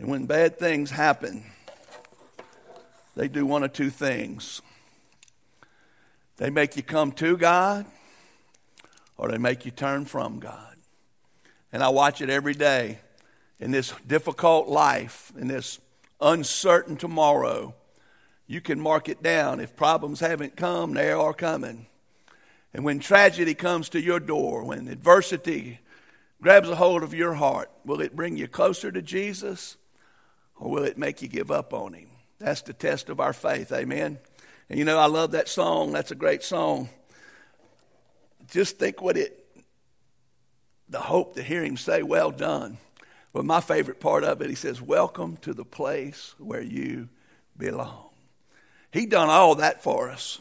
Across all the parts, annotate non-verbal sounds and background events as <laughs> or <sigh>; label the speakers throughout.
Speaker 1: And when bad things happen, they do one of two things they make you come to God, or they make you turn from God. And I watch it every day in this difficult life, in this uncertain tomorrow. You can mark it down. If problems haven't come, they are coming. And when tragedy comes to your door, when adversity grabs a hold of your heart, will it bring you closer to Jesus or will it make you give up on him? That's the test of our faith. Amen. And you know, I love that song. That's a great song. Just think what it, the hope to hear him say, Well done. But my favorite part of it, he says, Welcome to the place where you belong. He done all that for us.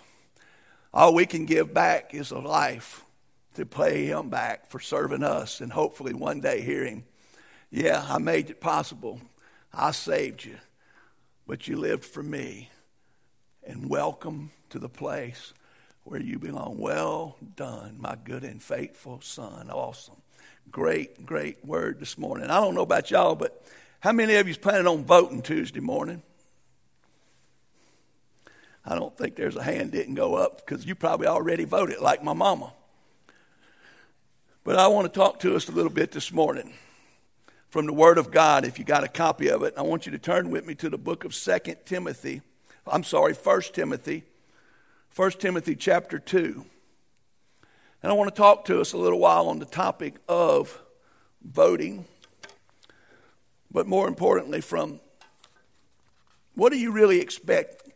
Speaker 1: All we can give back is a life to pay him back for serving us and hopefully one day hear him. Yeah, I made it possible. I saved you, but you lived for me and welcome to the place where you belong. Well done, my good and faithful son. Awesome. Great, great word this morning. I don't know about y'all, but how many of you planning on voting Tuesday morning? I don't think there's a hand didn't go up because you probably already voted like my mama. But I want to talk to us a little bit this morning from the Word of God. If you got a copy of it, I want you to turn with me to the book of Second Timothy I'm sorry, 1 Timothy, 1 Timothy chapter 2. And I want to talk to us a little while on the topic of voting, but more importantly, from what do you really expect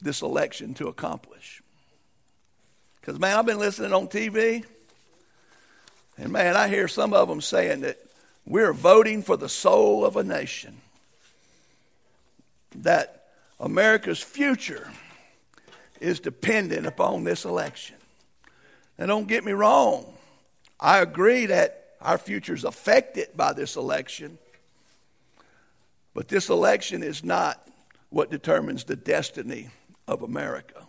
Speaker 1: this election to accomplish? Because, man, I've been listening on TV, and man, I hear some of them saying that we're voting for the soul of a nation. That America's future is dependent upon this election. Now, don't get me wrong. I agree that our future is affected by this election, but this election is not what determines the destiny of America.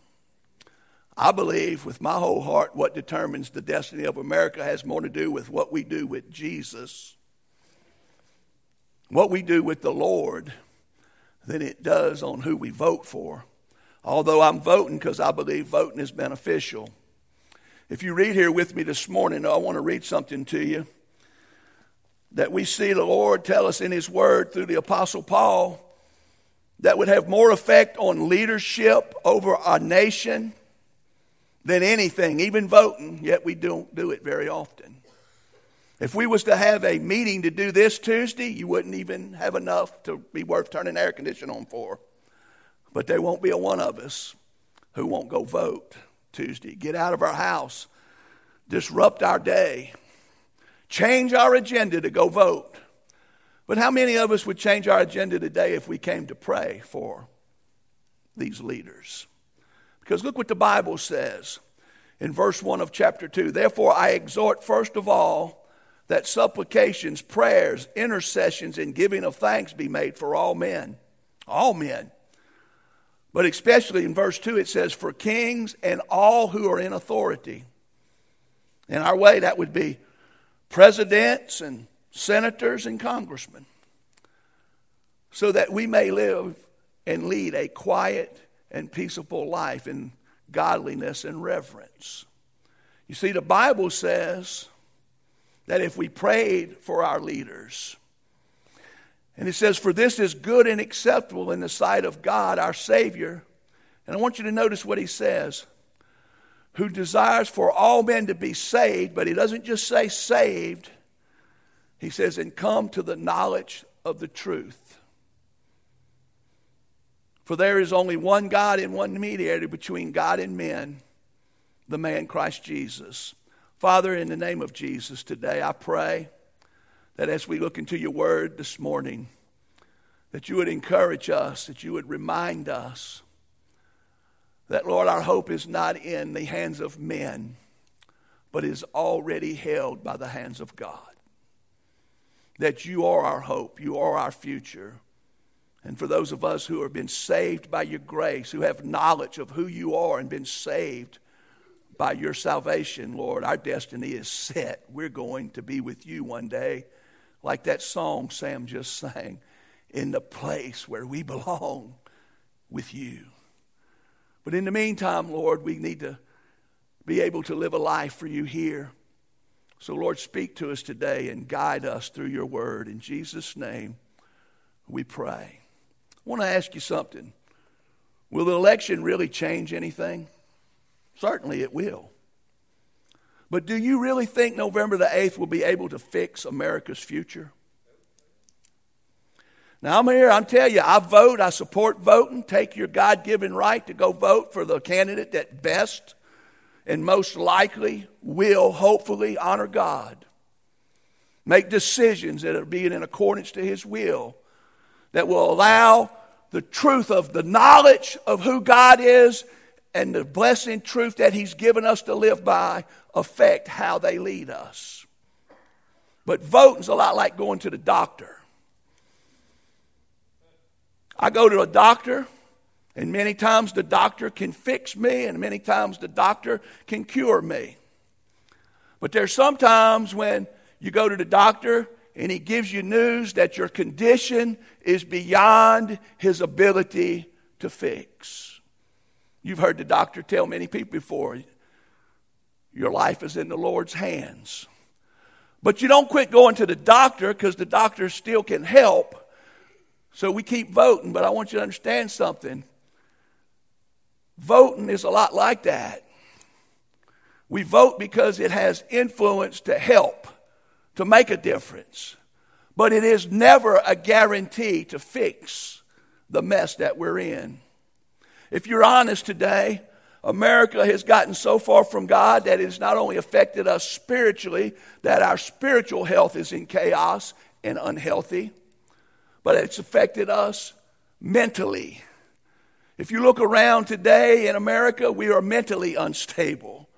Speaker 1: I believe with my whole heart what determines the destiny of America has more to do with what we do with Jesus, what we do with the Lord than it does on who we vote for. Although I'm voting because I believe voting is beneficial. If you read here with me this morning, I want to read something to you that we see the Lord tell us in His Word through the Apostle Paul that would have more effect on leadership over our nation than anything, even voting, yet we don't do it very often. If we was to have a meeting to do this Tuesday, you wouldn't even have enough to be worth turning air conditioning on for. But there won't be a one of us who won't go vote Tuesday. Get out of our house, disrupt our day, change our agenda to go vote. But how many of us would change our agenda today if we came to pray for these leaders? Because look what the Bible says in verse 1 of chapter 2. Therefore, I exhort first of all that supplications, prayers, intercessions, and giving of thanks be made for all men. All men. But especially in verse 2, it says, for kings and all who are in authority. In our way, that would be presidents and senators and congressmen. So that we may live and lead a quiet and peaceable life in godliness and reverence. You see, the Bible says that if we prayed for our leaders, and it says, For this is good and acceptable in the sight of God, our Savior. And I want you to notice what he says who desires for all men to be saved, but he doesn't just say saved, he says, and come to the knowledge of the truth. For there is only one God and one mediator between God and men, the man Christ Jesus. Father, in the name of Jesus today, I pray that as we look into your word this morning, that you would encourage us, that you would remind us that, Lord, our hope is not in the hands of men, but is already held by the hands of God. That you are our hope, you are our future. And for those of us who have been saved by your grace, who have knowledge of who you are and been saved, by your salvation, Lord, our destiny is set. We're going to be with you one day, like that song Sam just sang. in the place where we belong with you. But in the meantime, Lord, we need to be able to live a life for you here. So, Lord, speak to us today and guide us through your word. In Jesus' name, we pray. I want to ask you something. Will the election really change anything? Certainly it will. But do you really think November the 8th will be able to fix America's future? Now, I'm here, I'm telling you, I vote, I support voting. Take your God given right to go vote for the candidate that best and most likely will, hopefully, honor God. Make decisions that are being in accordance to His will, that will allow the truth of the knowledge of who God is and the blessing truth that He's given us to live by affect how they lead us. But voting's a lot like going to the doctor. I go to a doctor, and many times the doctor can fix me, and many times the doctor can cure me. But there's sometimes when you go to the doctor and he gives you news that your condition is beyond his ability to fix. You've heard the doctor tell many people before your life is in the Lord's hands. But you don't quit going to the doctor because the doctor still can help. So we keep voting, but I want you to understand something. Voting is a lot like that. We vote because it has influence to help, to make a difference. But it is never a guarantee to fix the mess that we're in. If you're honest today, America has gotten so far from God that it has not only affected us spiritually, that our spiritual health is in chaos and unhealthy but it's affected us mentally. If you look around today in America, we are mentally unstable.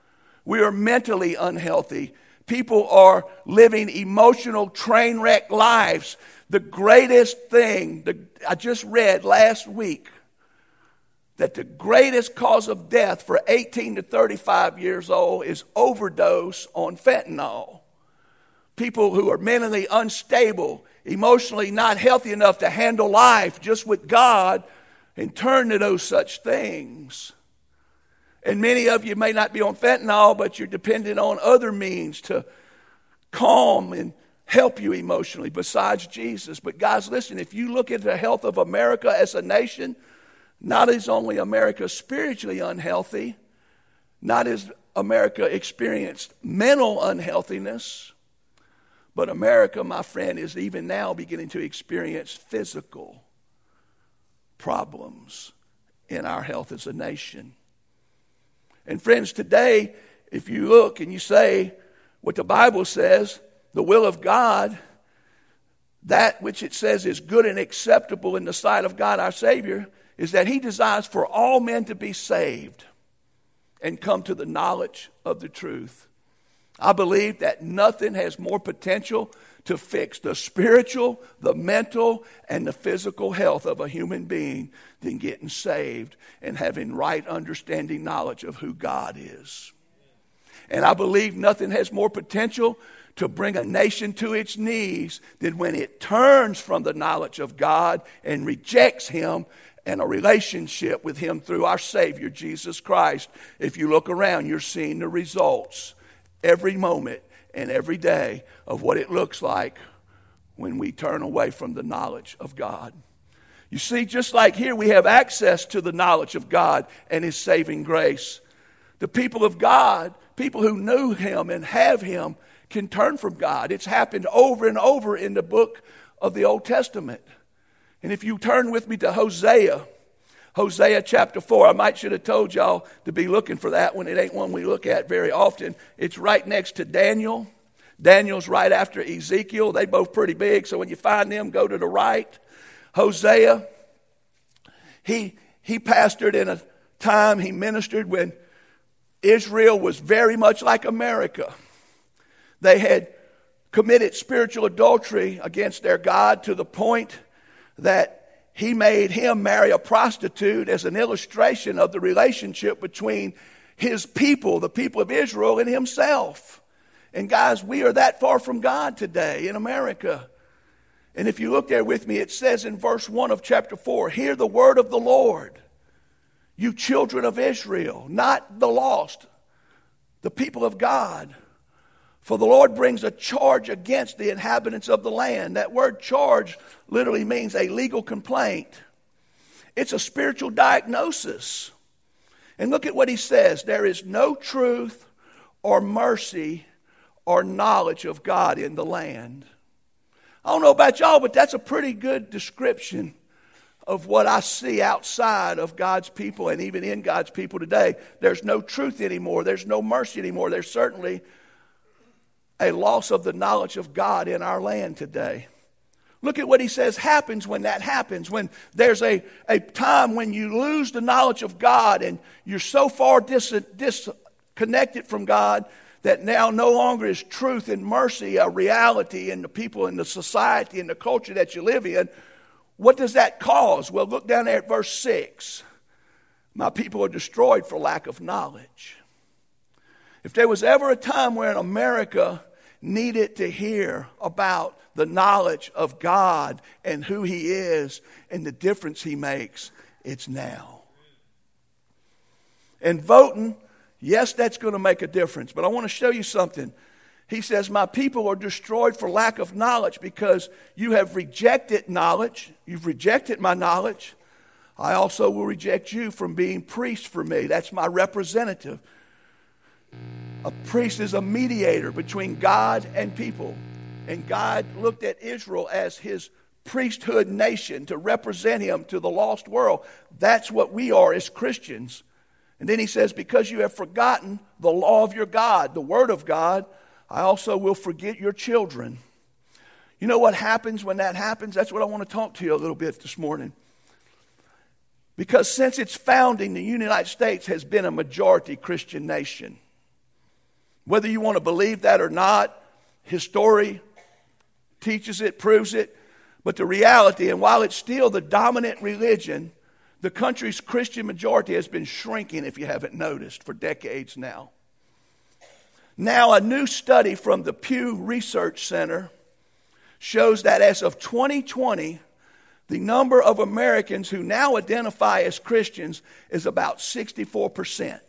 Speaker 1: We are mentally unhealthy. People are living emotional train wreck lives. The greatest thing, the, I just read last week that the greatest cause of death for 18 to 35 years old is overdose on fentanyl. People who are mentally unstable emotionally not healthy enough to handle life just with God and turn to those such things. And many of you may not be on fentanyl, but you're dependent on other means to calm and help you emotionally besides Jesus. But guys, listen, if you look at the health of America as a nation, not is only America spiritually unhealthy, not is America experienced mental unhealthiness, but America, my friend, is even now beginning to experience physical problems in our health as a nation. And friends, today, if you look and you say what the Bible says, the will of God, that which it says is good and acceptable in the sight of God our Savior, is that He desires for all men to be saved and come to the knowledge of the truth. I believe that nothing has more potential to fix the spiritual, the mental, and the physical health of a human being than getting saved and having right understanding knowledge of who God is. And I believe nothing has more potential to bring a nation to its knees than when it turns from the knowledge of God and rejects Him and a relationship with Him through our Savior, Jesus Christ. If you look around, you're seeing the results every moment and every day of what it looks like when we turn away from the knowledge of God. You see, just like here, we have access to the knowledge of God and His saving grace. The people of God, people who knew Him and have Him, can turn from God. It's happened over and over in the book of the Old Testament. And if you turn with me to Hosea, Hosea chapter 4. I might should have told y'all to be looking for that one. It ain't one we look at very often. It's right next to Daniel. Daniel's right after Ezekiel. They both pretty big, so when you find them, go to the right. Hosea, he, he pastored in a time, he ministered when Israel was very much like America. They had committed spiritual adultery against their God to the point that he made him marry a prostitute as an illustration of the relationship between his people, the people of Israel, and himself. And guys, we are that far from God today in America. And if you look there with me, it says in verse 1 of chapter 4 Hear the word of the Lord, you children of Israel, not the lost, the people of God. For the Lord brings a charge against the inhabitants of the land. That word charge literally means a legal complaint, it's a spiritual diagnosis. And look at what he says there is no truth or mercy or knowledge of God in the land. I don't know about y'all, but that's a pretty good description of what I see outside of God's people and even in God's people today. There's no truth anymore, there's no mercy anymore. There's certainly a loss of the knowledge of God in our land today. Look at what he says happens when that happens. When there's a, a time when you lose the knowledge of God and you're so far dis- disconnected from God that now no longer is truth and mercy a reality in the people in the society and the culture that you live in. What does that cause? Well, look down there at verse 6. My people are destroyed for lack of knowledge. If there was ever a time where in America needed to hear about the knowledge of God and who He is and the difference He makes, it's now. And voting Yes, that's going to make a difference, but I want to show you something. He says, My people are destroyed for lack of knowledge because you have rejected knowledge. You've rejected my knowledge. I also will reject you from being priest for me. That's my representative. A priest is a mediator between God and people. And God looked at Israel as his priesthood nation to represent him to the lost world. That's what we are as Christians. And then he says, Because you have forgotten the law of your God, the word of God, I also will forget your children. You know what happens when that happens? That's what I want to talk to you a little bit this morning. Because since its founding, the United States has been a majority Christian nation. Whether you want to believe that or not, history teaches it, proves it. But the reality, and while it's still the dominant religion, the country's Christian majority has been shrinking, if you haven't noticed, for decades now. Now, a new study from the Pew Research Center shows that as of 2020, the number of Americans who now identify as Christians is about 64%.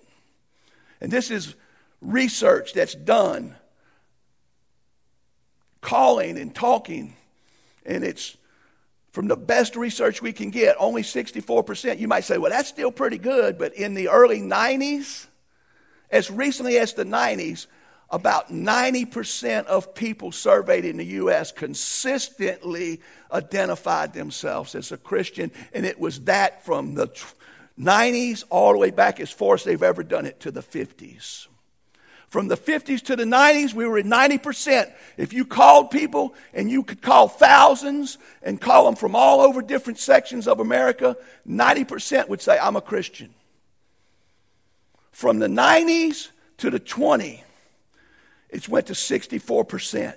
Speaker 1: And this is research that's done, calling and talking, and it's from the best research we can get, only 64%. You might say, well, that's still pretty good, but in the early 90s, as recently as the 90s, about 90% of people surveyed in the U.S. consistently identified themselves as a Christian, and it was that from the 90s all the way back as far as they've ever done it to the 50s. From the 50s to the 90s, we were at 90%. If you called people, and you could call thousands and call them from all over different sections of America, 90% would say, I'm a Christian. From the 90s to the 20, it went to 64%.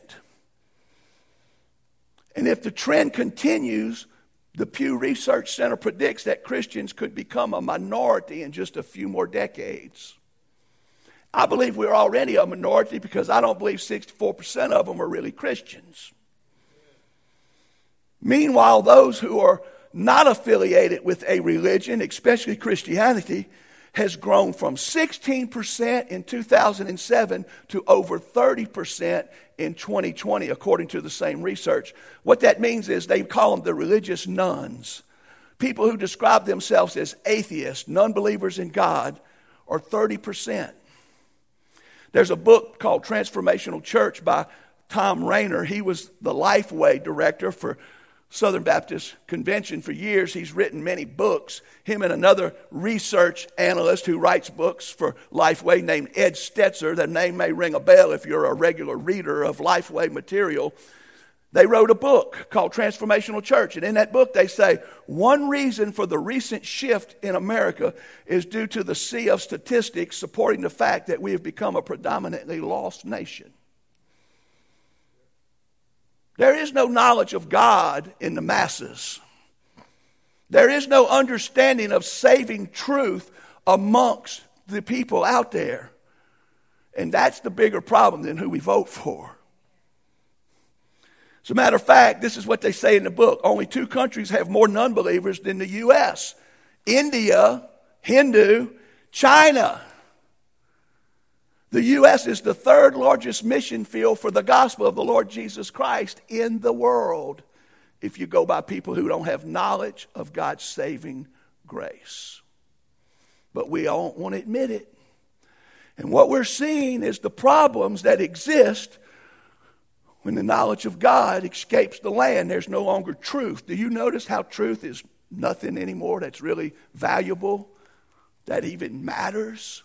Speaker 1: And if the trend continues, the Pew Research Center predicts that Christians could become a minority in just a few more decades. I believe we're already a minority because I don't believe 64% of them are really Christians. Meanwhile, those who are not affiliated with a religion, especially Christianity, has grown from 16% in 2007 to over 30% in 2020, according to the same research. What that means is they call them the religious nones. People who describe themselves as atheists, non believers in God, are 30%. There's a book called Transformational Church by Thom Rainer. He was the Lifeway director for Southern Baptist Convention for years. He's written many books. Him and another research analyst who writes books for Lifeway named Ed Stetzer. That name may ring a bell if you're a regular reader of Lifeway material. They wrote a book called Transformational Church. And in that book, they say one reason for the recent shift in America is due to the sea of statistics supporting the fact that we have become a predominantly lost nation. There is no knowledge of God in the masses. There is no understanding of saving truth amongst the people out there. And that's the bigger problem than who we vote for. As a matter of fact, this is what they say in the book. Only two countries have more non believers than the U.S. India, Hindu, China. The U.S. is the third largest mission field for the gospel of the Lord Jesus Christ in the world if you go by people who don't have knowledge of God's saving grace. But we don't want to admit it. And what we're seeing is the problems that exist when the knowledge of God escapes the land. There's no longer truth. Do you notice how truth is nothing anymore that's really valuable, that even matters?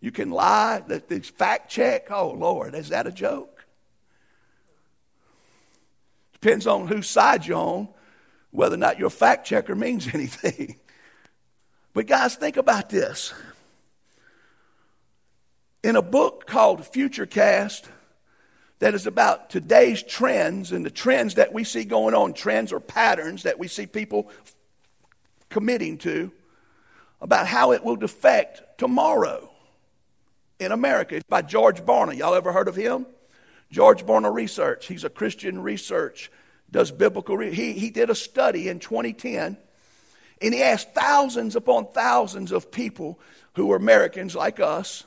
Speaker 1: You can lie, that this fact check. Oh, Lord, is that a joke? Depends on whose side you're on, whether or not your fact checker means <laughs> anything. But, guys, think about this. In a book called Futurecast, that is about today's trends and the trends that we see going on, trends or patterns that we see people committing to, about how it will affect tomorrow in America. It's by George Barna. Y'all ever heard of him? George Barna Research. He's a Christian research, does biblical. He, he did a study in 2010, and he asked thousands upon thousands of people who were Americans like us.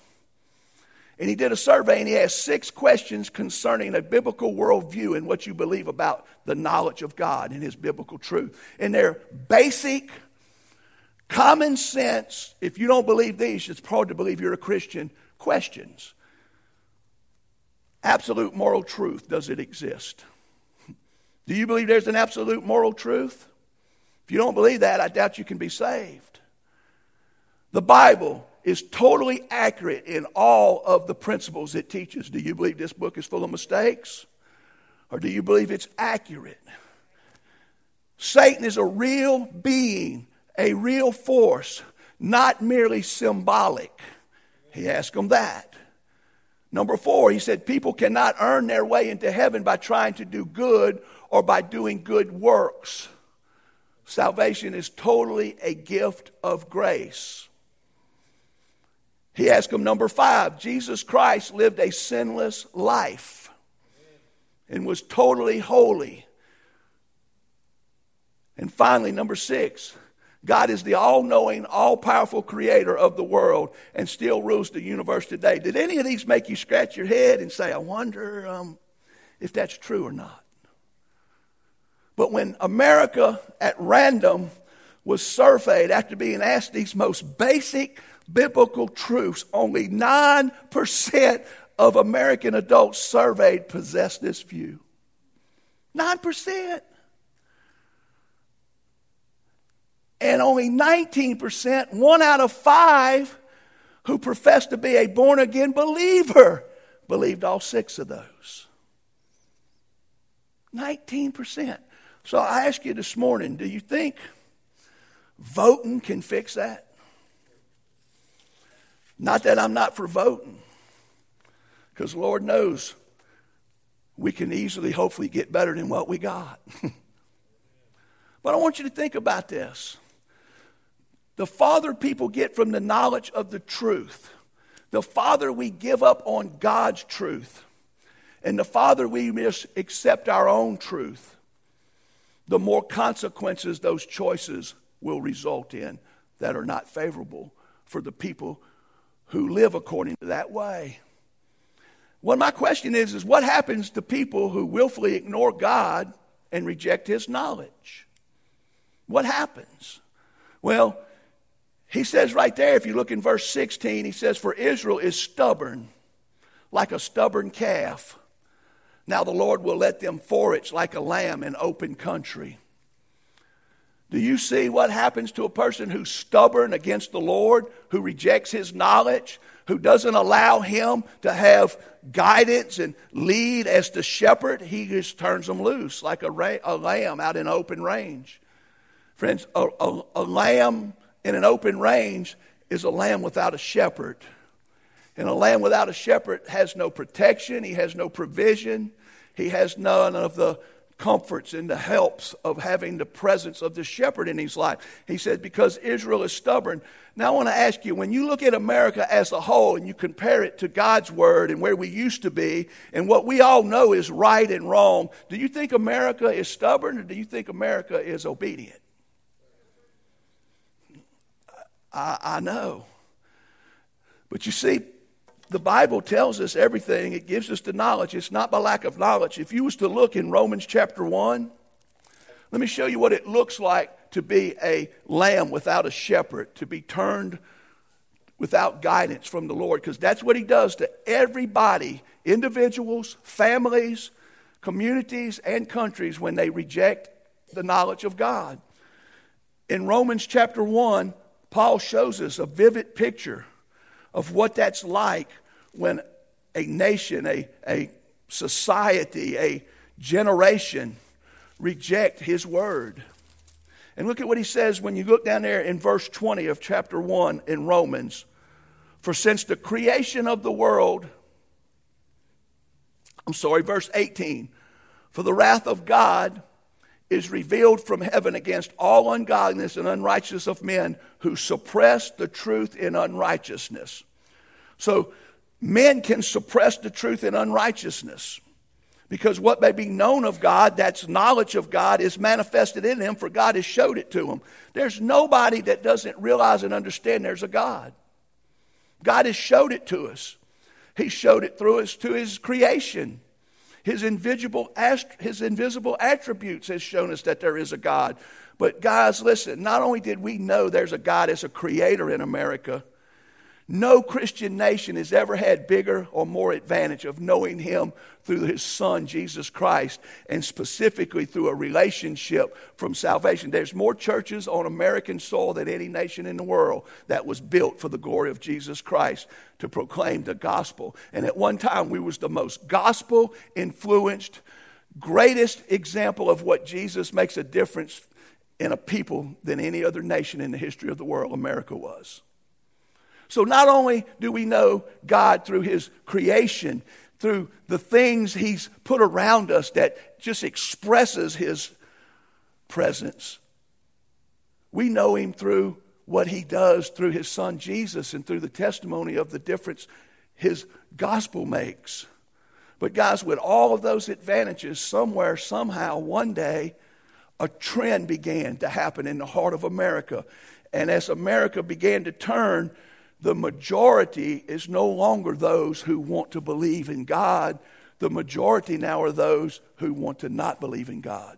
Speaker 1: And he did a survey and he asked six questions concerning a biblical worldview and what you believe about the knowledge of God and his biblical truth. And they're basic, common sense. If you don't believe these, it's hard to believe you're a Christian questions. Absolute moral truth, does it exist? <laughs> Do you believe there's an absolute moral truth? If you don't believe that, I doubt you can be saved. The Bible is totally accurate in all of the principles it teaches. Do you believe this book is full of mistakes? Or do you believe it's accurate? Satan is a real being, a real force, not merely symbolic. He asked them that. Number four, he said people cannot earn their way into heaven by trying to do good or by doing good works. Salvation is totally a gift of grace. He asked him, number five, Jesus Christ lived a sinless life and was totally holy. And finally, number six, God is the all knowing, all powerful creator of the world and still rules the universe today. Did any of these make you scratch your head and say, I wonder um, if that's true or not? But when America at random was surveyed after being asked these most basic biblical truths, only 9% of American adults surveyed possess this view. 9%. and only 19%, one out of five, who profess to be a born again believer, believed all six of those. 19%. So I ask you this morning do you think voting can fix that? Not that I'm not for voting, because Lord knows we can easily, hopefully, get better than what we got. <laughs> but I want you to think about this. The farther people get from the knowledge of the truth, the farther we give up on God's truth, and the farther we miss accept our own truth, the more consequences those choices will result in that are not favorable for the people who live according to that way. Well, my question is, is what happens to people who willfully ignore God and reject his knowledge? What happens? Well, he says right there, if you look in verse 16, he says, For Israel is stubborn, like a stubborn calf. Now the Lord will let them forage like a lamb in open country. Do you see what happens to a person who's stubborn against the Lord, who rejects his knowledge, who doesn't allow him to have guidance and lead as the shepherd? He just turns them loose like a, ra- a lamb out in open range. Friends, a, a, a lamb in an open range is a lamb without a shepherd. And a lamb without a shepherd has no protection, he has no provision, he has none of the comforts and the helps of having the presence of the shepherd in his life. He said, because Israel is stubborn. Now, I want to ask you when you look at America as a whole and you compare it to God's word and where we used to be and what we all know is right and wrong, do you think America is stubborn or do you think America is obedient? I, I know. But you see, the Bible tells us everything. It gives us the knowledge. It's not by lack of knowledge. If you was to look in Romans chapter 1, let me show you what it looks like to be a lamb without a shepherd, to be turned without guidance from the Lord, because that's what he does to everybody, individuals, families, communities, and countries when they reject the knowledge of God. In Romans chapter 1, Paul shows us a vivid picture of what that's like when a nation, a, a society, a generation reject his word. And look at what he says when you look down there in verse 20 of chapter 1 in Romans. For since the creation of the world, I'm sorry, verse 18, for the wrath of God is revealed from heaven against all ungodliness and unrighteousness of men who suppress the truth in unrighteousness. So men can suppress the truth in unrighteousness because what may be known of God, that's knowledge of God, is manifested in them, for God has showed it to them. There's nobody that doesn't realize and understand there's a God. God has showed it to us. He showed it through us to His creation. His invisible, his invisible attributes has shown us that there is a God. But guys, listen, not only did we know there's a God as a creator in America, no Christian nation has ever had bigger or more advantage of knowing Him through His Son, Jesus Christ, and specifically through a relationship from salvation. There's more churches on American soil than any nation in the world that was built for the glory of Jesus Christ to proclaim the gospel. And at one time, we was the most gospel influenced, greatest example of what Jesus makes a difference in a people than any other nation in the history of the world. America was. So not only do we know God through His creation, through the things He's put around us that just expresses His presence, we know Him through what He does through His Son Jesus and through the testimony of the difference His gospel makes. But, guys, with all of those advantages, somewhere, somehow, one day, a trend began to happen in the heart of America. And as America began to turn the majority is no longer those who want to believe in God. The majority now are those who want to not believe in God.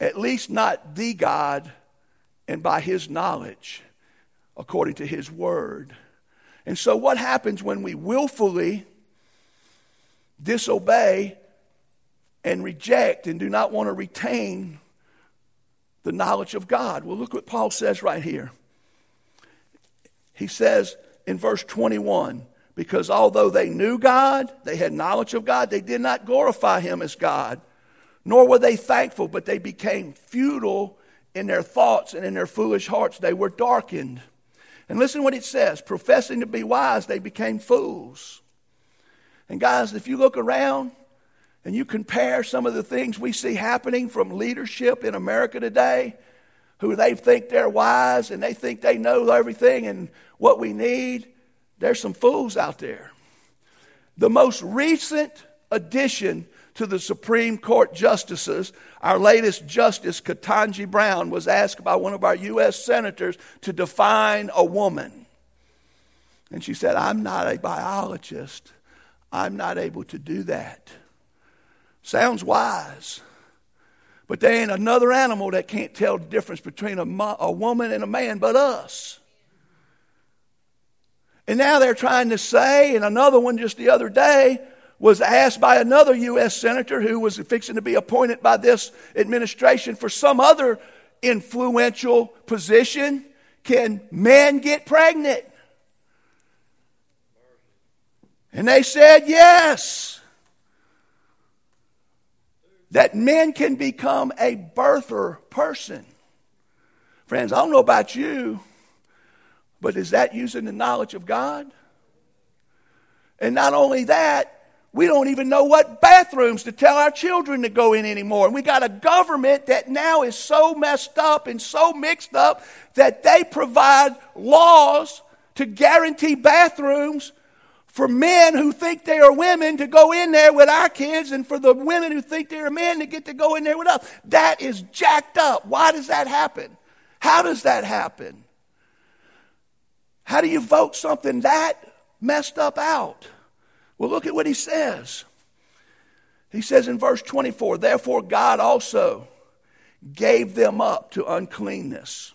Speaker 1: At least not the God and by His knowledge, according to His Word. And so, what happens when we willfully disobey and reject and do not want to retain the knowledge of God? Well, look what Paul says right here. He says in verse 21 because although they knew God, they had knowledge of God, they did not glorify Him as God, nor were they thankful, but they became futile in their thoughts and in their foolish hearts. They were darkened. And listen what it says professing to be wise, they became fools. And guys, if you look around and you compare some of the things we see happening from leadership in America today, who they think they're wise and they think they know everything and what we need, there's some fools out there. The most recent addition to the Supreme Court justices, our latest Justice Ketanji Brown was asked by one of our U.S. senators to define a woman. And she said, I'm not a biologist. I'm not able to do that. Sounds wise. But there ain't another animal that can't tell the difference between a, mo- a woman and a man but us. And now they're trying to say, and another one just the other day was asked by another U.S. senator who was fixing to be appointed by this administration for some other influential position can men get pregnant? And they said yes that men can become a birther person. Friends, I don't know about you, but is that using the knowledge of God? And not only that, we don't even know what bathrooms to tell our children to go in anymore. And we got a government that now is so messed up and so mixed up that they provide laws to guarantee bathrooms for men who think they are women to go in there with our kids and for the women who think they're men to get to go in there with us. That is jacked up. Why does that happen? How does that happen? How do you vote something that messed up out? Well, look at what he says. He says in verse 24, Therefore God also gave them up to uncleanness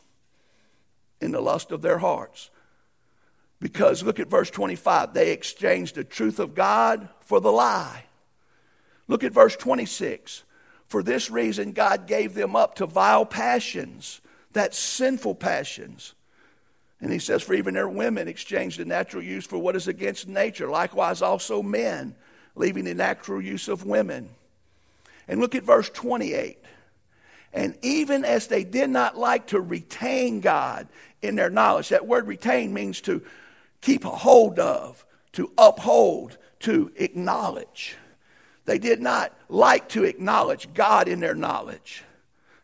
Speaker 1: in the lust of their hearts. Because look at verse 25, they exchanged the truth of God for the lie. Look at verse 26. For this reason, God gave them up to vile passions, that's sinful passions and he says, For even their women exchanged the natural use for what is against nature. Likewise, also men, leaving the natural use of women. And look at verse 28. And even as they did not like to retain God in their knowledge, that word retain means to keep a hold of, to uphold, to acknowledge. They did not like to acknowledge God in their knowledge.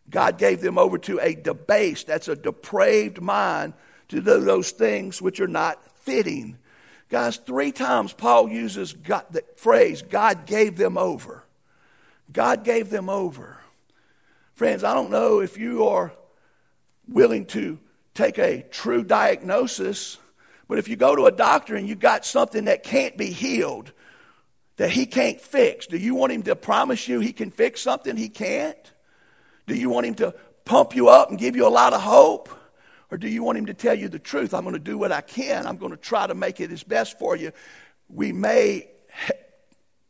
Speaker 1: God gave them over to a debased, that's a depraved mind to do those things which are not fitting. Guys, three times Paul uses God, the phrase, God gave them over. God gave them over. Friends, I don't know if you are willing to take a true diagnosis, but if you go to a doctor and you got something that can't be healed, that he can't fix, do you want him to promise you he can fix something he can't? Do you want him to pump you up and give you a lot of hope? Or do you want him to tell you the truth? I'm going to do what I can. I'm going to try to make it as best for you. We may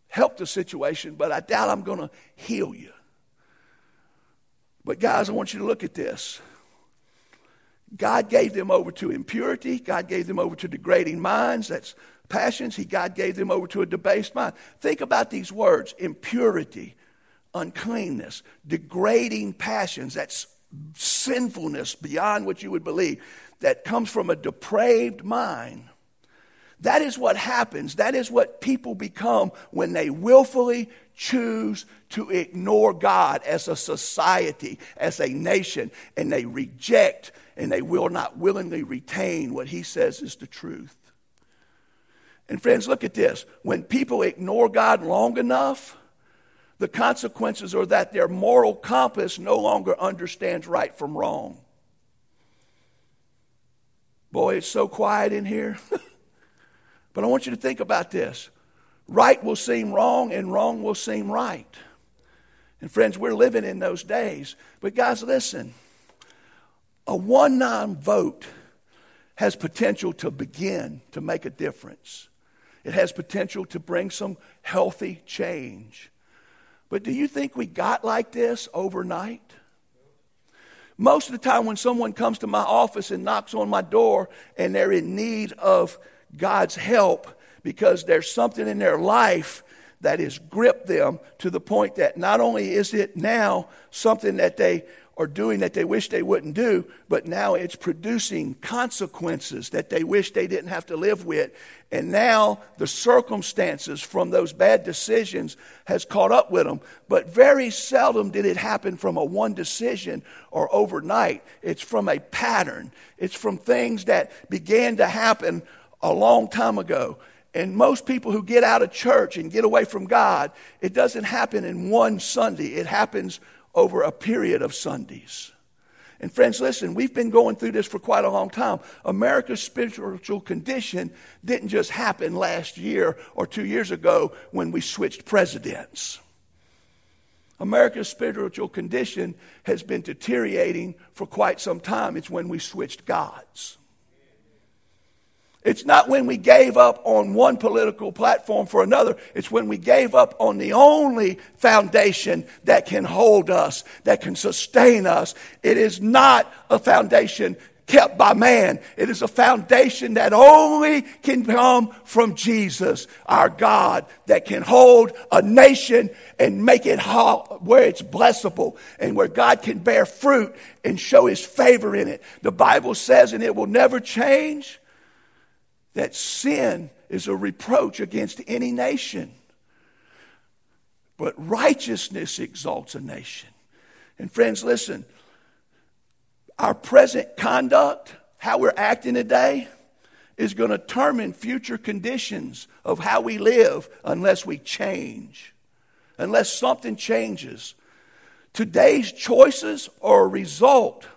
Speaker 1: help the situation, but I doubt I'm going to heal you. But, guys, I want you to look at this. God gave them over to impurity. God gave them over to degrading minds. That's passions. He, God gave them over to a debased mind. Think about these words impurity, uncleanness, degrading passions. That's sinfulness beyond what you would believe that comes from a depraved mind. That is what happens. That is what people become when they willfully choose to ignore God as a society, as a nation, and they reject and they will not willingly retain what He says is the truth. And friends, look at this. When people ignore God long enough, the consequences are that their moral compass no longer understands right from wrong. Boy, it's so quiet in here. <laughs> but I want you to think about this right will seem wrong, and wrong will seem right. And friends, we're living in those days. But guys, listen a one non vote has potential to begin to make a difference. It has potential to bring some healthy change. But do you think we got like this overnight? Most of the time, when someone comes to my office and knocks on my door and they're in need of God's help because there's something in their life that has gripped them to the point that not only is it now something that they are doing that they wish they wouldn't do, but now it's producing consequences that they wish they didn't have to live with. And now the circumstances from those bad decisions has caught up with them. But very seldom did it happen from a one decision or overnight. It's from a pattern. It's from things that began to happen a long time ago. And most people who get out of church and get away from God, it doesn't happen in one Sunday. It happens over a period of Sundays. And friends, listen, we've been going through this for quite a long time. America's spiritual condition didn't just happen last year or two years ago when we switched presidents. America's spiritual condition has been deteriorating for quite some time. It's when we switched gods. It's not when we gave up on one political platform for another. It's when we gave up on the only foundation that can hold us, that can sustain us. It is not a foundation kept by man. It is a foundation that only can come from Jesus, our God, that can hold a nation and make it where it's blessable and where God can bear fruit and show his favor in it. The Bible says, and it will never change that sin is a reproach against any nation. but righteousness exalts a nation. And friends, listen, our present conduct, how we're acting today, is going to determine future conditions of how we live unless we change, unless something changes. Today's choices are a result.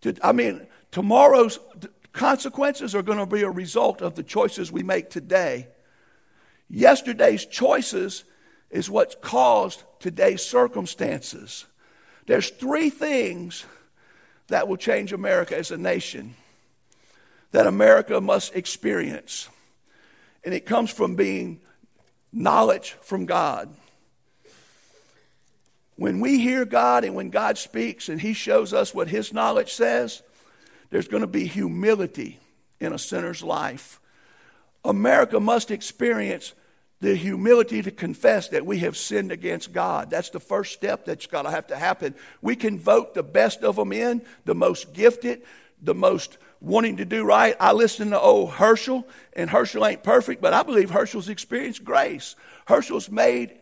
Speaker 1: To, I mean, tomorrow's consequences are going to be a result of the choices we make today. Yesterday's choices is what's caused today's circumstances. There's three things that will change America as a nation that America must experience. And it comes from being knowledge from God. When we hear God and when God speaks and He shows us what His knowledge says, there's going to be humility in a sinner's life. America must experience the humility to confess that we have sinned against God. That's the first step that's got to have to happen. We can vote the best of them in, the most gifted, the most wanting to do right. I listen to old Herschel, and Herschel ain't perfect, but I believe Herschel's experienced grace. Herschel's made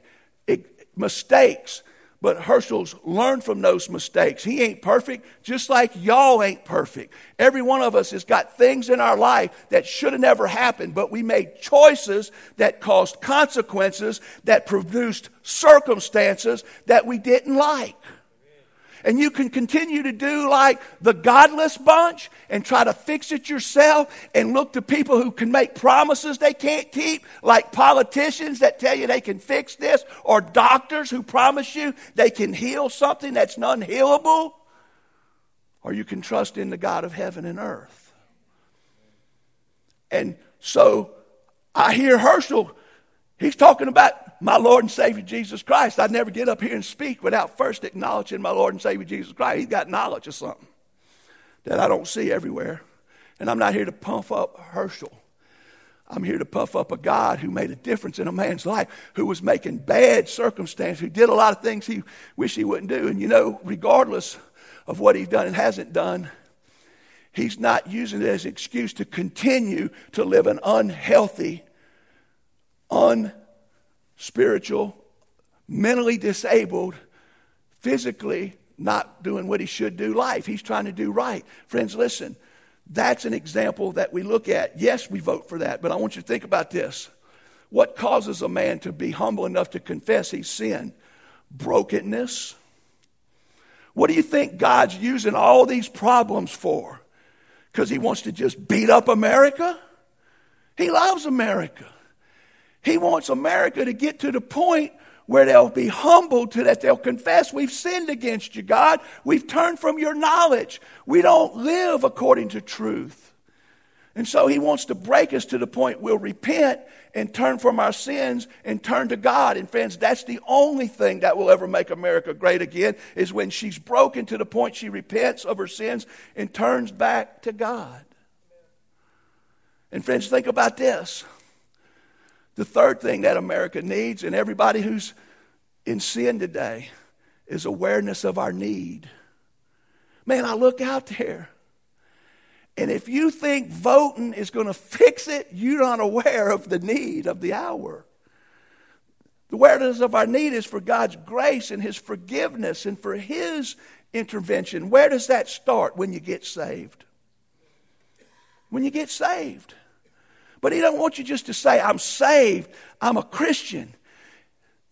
Speaker 1: mistakes, but Herschel's learned from those mistakes. He ain't perfect, just like y'all ain't perfect. Every one of us has got things in our life that should have never happened, but we made choices that caused consequences that produced circumstances that we didn't like. And you can continue to do like the godless bunch and try to fix it yourself and look to people who can make promises they can't keep, like politicians that tell you they can fix this, or doctors who promise you they can heal something that's unhealable. Or you can trust in the God of heaven and earth. And so I hear Herschel, he's talking about my Lord and Savior Jesus Christ. I'd never get up here and speak without first acknowledging my Lord and Savior Jesus Christ. He's got knowledge of something that I don't see everywhere. And I'm not here to pump up Herschel. I'm here to puff up a God who made a difference in a man's life, who was making bad circumstances, who did a lot of things he wished he wouldn't do. And you know, regardless of what he's done and hasn't done, he's not using it as an excuse to continue to live an unhealthy, un spiritual, mentally disabled, physically not doing what he should do life. He's trying to do right. Friends, listen, that's an example that we look at. Yes, we vote for that, but I want you to think about this. What causes a man to be humble enough to confess he's sinned? Brokenness. What do you think God's using all these problems for? Because he wants to just beat up America? He loves America. He wants America to get to the point where they'll be humbled to that they'll confess we've sinned against you, God. We've turned from your knowledge. We don't live according to truth. And so he wants to break us to the point we'll repent and turn from our sins and turn to God. And friends, that's the only thing that will ever make America great again is when she's broken to the point she repents of her sins and turns back to God. And friends, think about this. The third thing that America needs, and everybody who's in sin today, is awareness of our need. Man, I look out there. And if you think voting is going to fix it, you're not aware of the need of the hour. The awareness of our need is for God's grace and His forgiveness and for His intervention. Where does that start when you get saved? When you get saved. But he don't want you just to say, I'm saved, I'm a Christian.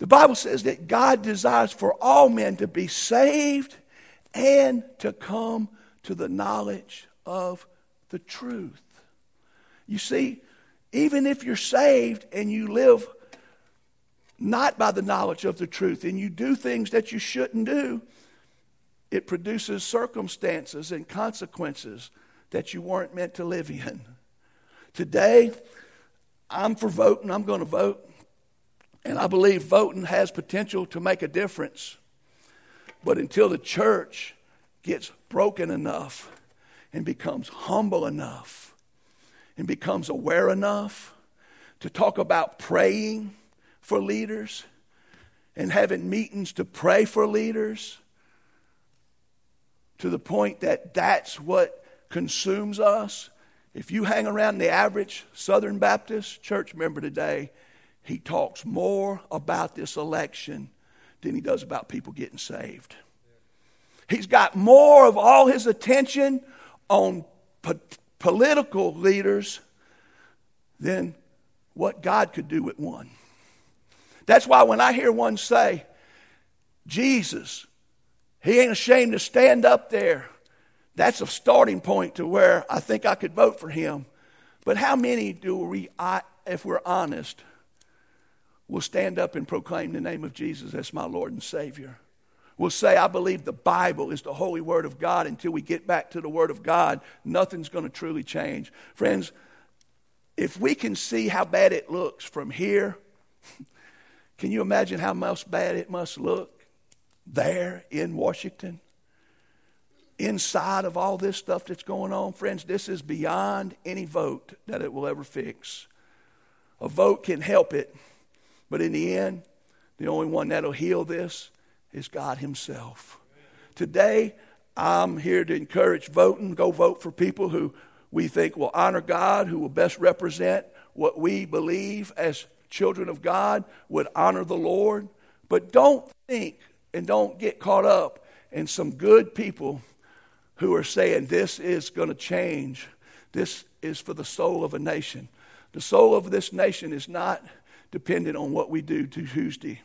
Speaker 1: The Bible says that God desires for all men to be saved and to come to the knowledge of the truth. You see, even if you're saved and you live not by the knowledge of the truth and you do things that you shouldn't do, it produces circumstances and consequences that you weren't meant to live in. Today, I'm for voting. I'm going to vote. And I believe voting has potential to make a difference. But until the church gets broken enough and becomes humble enough and becomes aware enough to talk about praying for leaders and having meetings to pray for leaders to the point that that's what consumes us if you hang around the average Southern Baptist church member today, he talks more about this election than he does about people getting saved. He's got more of all his attention on po- political leaders than what God could do with one. That's why when I hear one say, Jesus, he ain't ashamed to stand up there, that's a starting point to where I think I could vote for him. But how many do we, if we're honest, will stand up and proclaim the name of Jesus as my Lord and Savior? Will say, I believe the Bible is the holy Word of God. Until we get back to the Word of God, nothing's going to truly change. Friends, if we can see how bad it looks from here, <laughs> can you imagine how much bad it must look there in Washington? Inside of all this stuff that's going on, friends, this is beyond any vote that it will ever fix. A vote can help it, but in the end, the only one that'll heal this is God Himself. Today, I'm here to encourage voting. Go vote for people who we think will honor God, who will best represent what we believe as children of God, would honor the Lord. But don't think and don't get caught up in some good people who are saying this is going to change. This is for the soul of a nation. The soul of this nation is not dependent on what we do to Tuesday.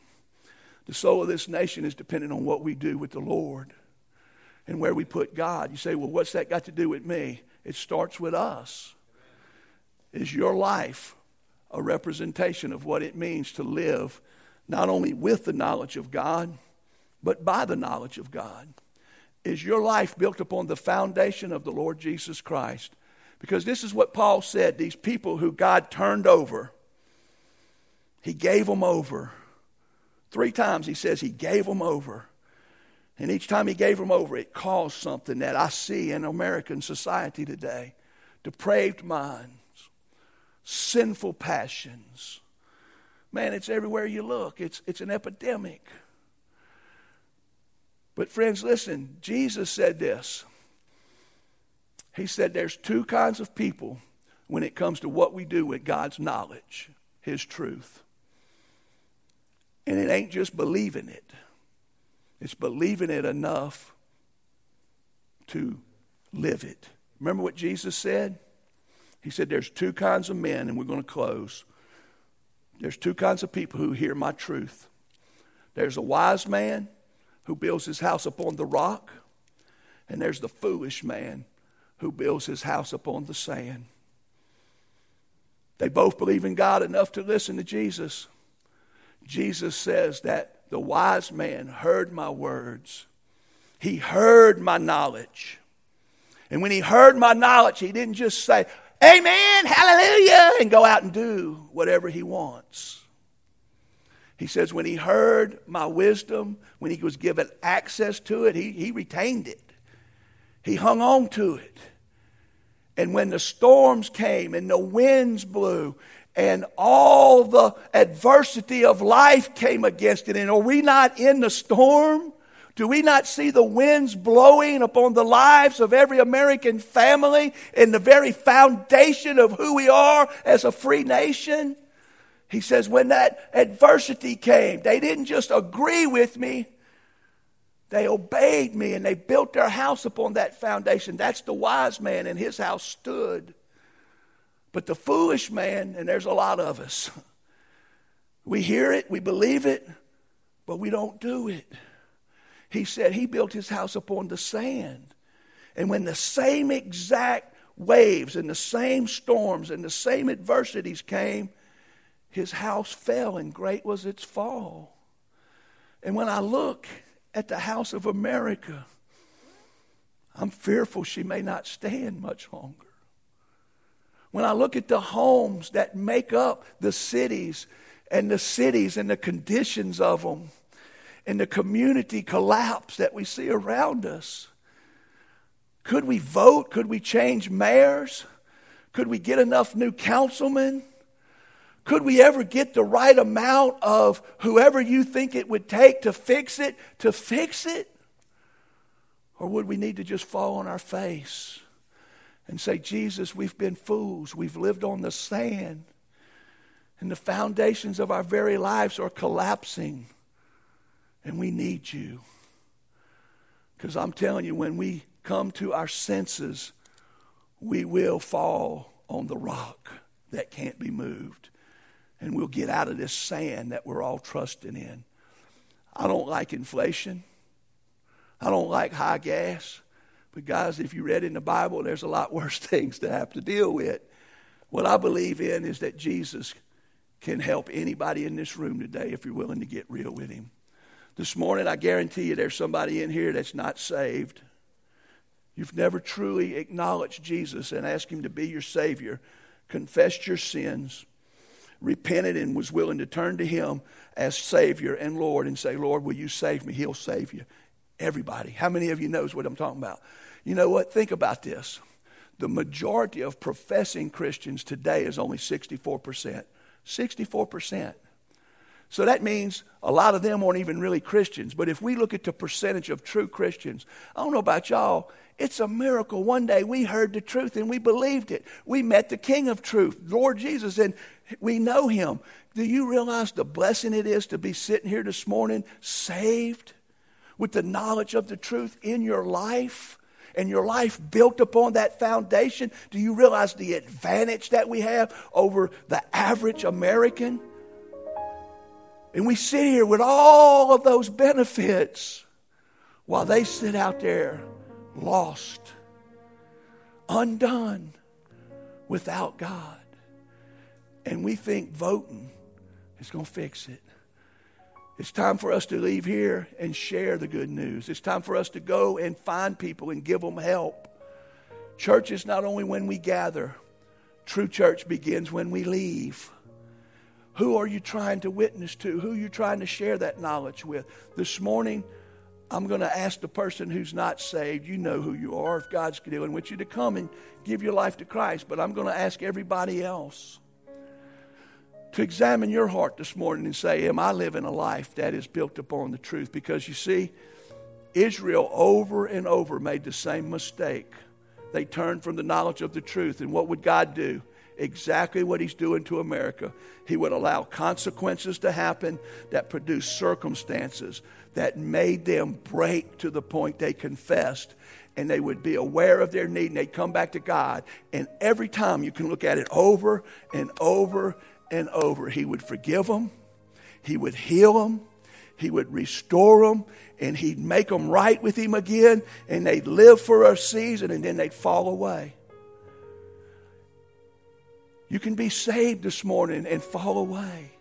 Speaker 1: The soul of this nation is dependent on what we do with the Lord and where we put God. You say, well, what's that got to do with me? It starts with us. Is your life a representation of what it means to live not only with the knowledge of God, but by the knowledge of God? Is your life built upon the foundation of the Lord Jesus Christ? Because this is what Paul said these people who God turned over, he gave them over. Three times he says he gave them over. And each time he gave them over, it caused something that I see in American society today depraved minds, sinful passions. Man, it's everywhere you look, it's, it's an epidemic. But, friends, listen, Jesus said this. He said there's two kinds of people when it comes to what we do with God's knowledge, His truth. And it ain't just believing it. It's believing it enough to live it. Remember what Jesus said? He said, There's two kinds of men, and we're going to close. There's two kinds of people who hear my truth. There's a wise man who builds his house upon the rock, and there's the foolish man who builds his house upon the sand. They both believe in God enough to listen to Jesus. Jesus says that the wise man heard my words. He heard my knowledge. And when he heard my knowledge, he didn't just say, Amen, hallelujah, and go out and do whatever he wants. He says, when he heard my wisdom, when he was given access to it, he, he retained it. He hung on to it. And when the storms came and the winds blew and all the adversity of life came against it. And are we not in the storm? Do we not see the winds blowing upon the lives of every American family and the very foundation of who we are as a free nation? He says, when that adversity came, they didn't just agree with me, they obeyed me and they built their house upon that foundation. That's the wise man, and his house stood. But the foolish man, and there's a lot of us, <laughs> we hear it, we believe it, but we don't do it. He said he built his house upon the sand. And when the same exact waves and the same storms and the same adversities came, his house fell and great was its fall. And when I look at the house of America, I'm fearful she may not stand much longer. When I look at the homes that make up the cities and the cities and the conditions of them and the community collapse that we see around us, could we vote? Could we change mayors? Could we get enough new councilmen? Could we ever get the right amount of whoever you think it would take to fix it, to fix it? Or would we need to just fall on our face and say, Jesus, we've been fools. We've lived on the sand. And the foundations of our very lives are collapsing. And we need you. Because I'm telling you, when we come to our senses, we will fall on the rock that can't be moved. And we'll get out of this sand that we're all trusting in. I don't like inflation. I don't like high gas. But, guys, if you read in the Bible, there's a lot worse <laughs> things to have to deal with. What I believe in is that Jesus can help anybody in this room today if you're willing to get real with him. This morning, I guarantee you there's somebody in here that's not saved. You've never truly acknowledged Jesus and asked him to be your Savior, confessed your sins, repented, and was willing to turn to him as Savior and Lord and say, Lord, will you save me? He'll save you. Everybody. How many of you knows what I'm talking about? You know what? Think about this. The majority of professing Christians today is only 64%. 64%. So that means a lot of them aren't even really Christians. But if we look at the percentage of true Christians, I don't know about y'all, it's a miracle. One day we heard the truth and we believed it. We met the King of truth, Lord Jesus, and we know him. Do you realize the blessing it is to be sitting here this morning saved with the knowledge of the truth in your life? and your life built upon that foundation, do you realize the advantage that we have over the average American? And we sit here with all of those benefits while they sit out there lost, undone, without God. And we think voting is going to fix it. It's time for us to leave here and share the good news. It's time for us to go and find people and give them help. Church is not only when we gather, true church begins when we leave. Who are you trying to witness to? Who are you trying to share that knowledge with? This morning, I'm going to ask the person who's not saved, you know who you are, if God's dealing with you, to come and give your life to Christ. But I'm going to ask everybody else to examine your heart this morning and say, Am I living a life that is built upon the truth? Because you see, Israel over and over made the same mistake. They turned from the knowledge of the truth. And what would God do? Exactly what he's doing to America. He would allow consequences to happen that produced circumstances that made them break to the point they confessed and they would be aware of their need and they'd come back to God. And every time you can look at it over and over and over, He would forgive them, He would heal them, He would restore them, and He'd make them right with Him again, and they'd live for a season and then they'd fall away. You can be saved this morning and fall away.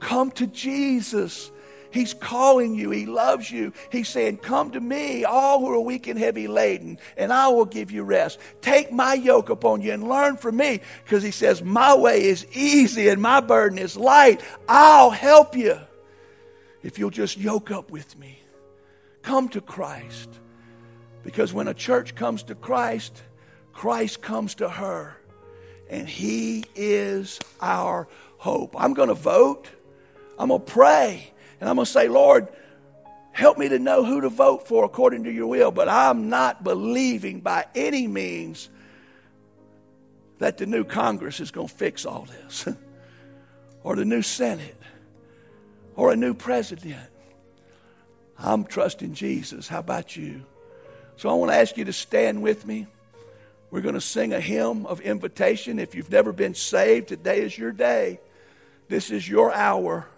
Speaker 1: Come to Jesus. He's calling you. He loves you. He's saying, Come to me, all who are weak and heavy laden, and I will give you rest. Take my yoke upon you and learn from me, because He says, My way is easy and my burden is light. I'll help you if you'll just yoke up with me. Come to Christ. Because when a church comes to Christ, Christ comes to her and He is our hope. I'm going to vote. I'm going to pray. And I'm going to say, Lord, help me to know who to vote for according to your will. But I'm not believing by any means that the new Congress is going to fix all this, <laughs> or the new Senate, or a new president. I'm trusting Jesus. How about you? So I want to ask you to stand with me. We're going to sing a hymn of invitation. If you've never been saved, today is your day. This is your hour.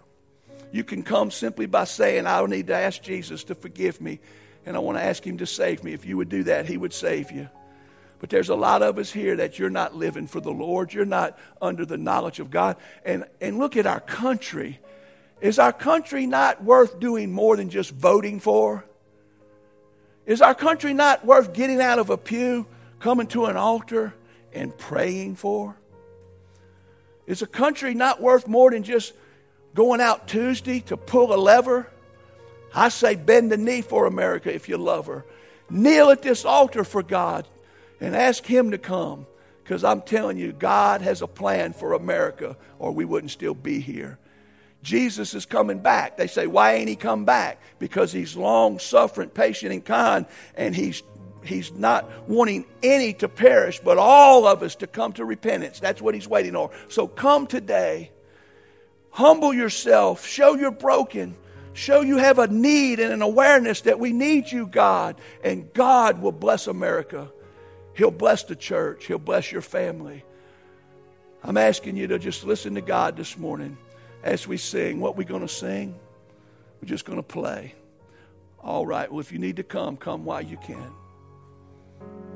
Speaker 1: You can come simply by saying, I need to ask Jesus to forgive me, and I want to ask Him to save me. If you would do that, He would save you. But there's a lot of us here that you're not living for the Lord. You're not under the knowledge of God. And, and look at our country. Is our country not worth doing more than just voting for? Is our country not worth getting out of a pew coming to an altar and praying for? Is a country not worth more than just going out Tuesday to pull a lever? I say bend the knee for America if you love her. Kneel at this altar for God and ask Him to come. Because I'm telling you, God has a plan for America, or we wouldn't still be here. Jesus is coming back. They say, Why ain't He come back? Because He's long suffering, patient, and kind, and He's he's not wanting any to perish, but all of us to come to repentance. That's what he's waiting on. So come today. Humble yourself. Show you're broken. Show you have a need and an awareness that we need you, God. And God will bless America. He'll bless the church. He'll bless your family. I'm asking you to just listen to God this morning as we sing. What we're going to sing, we're just going to play. All right. Well, if you need to come, come while you can. Thank you.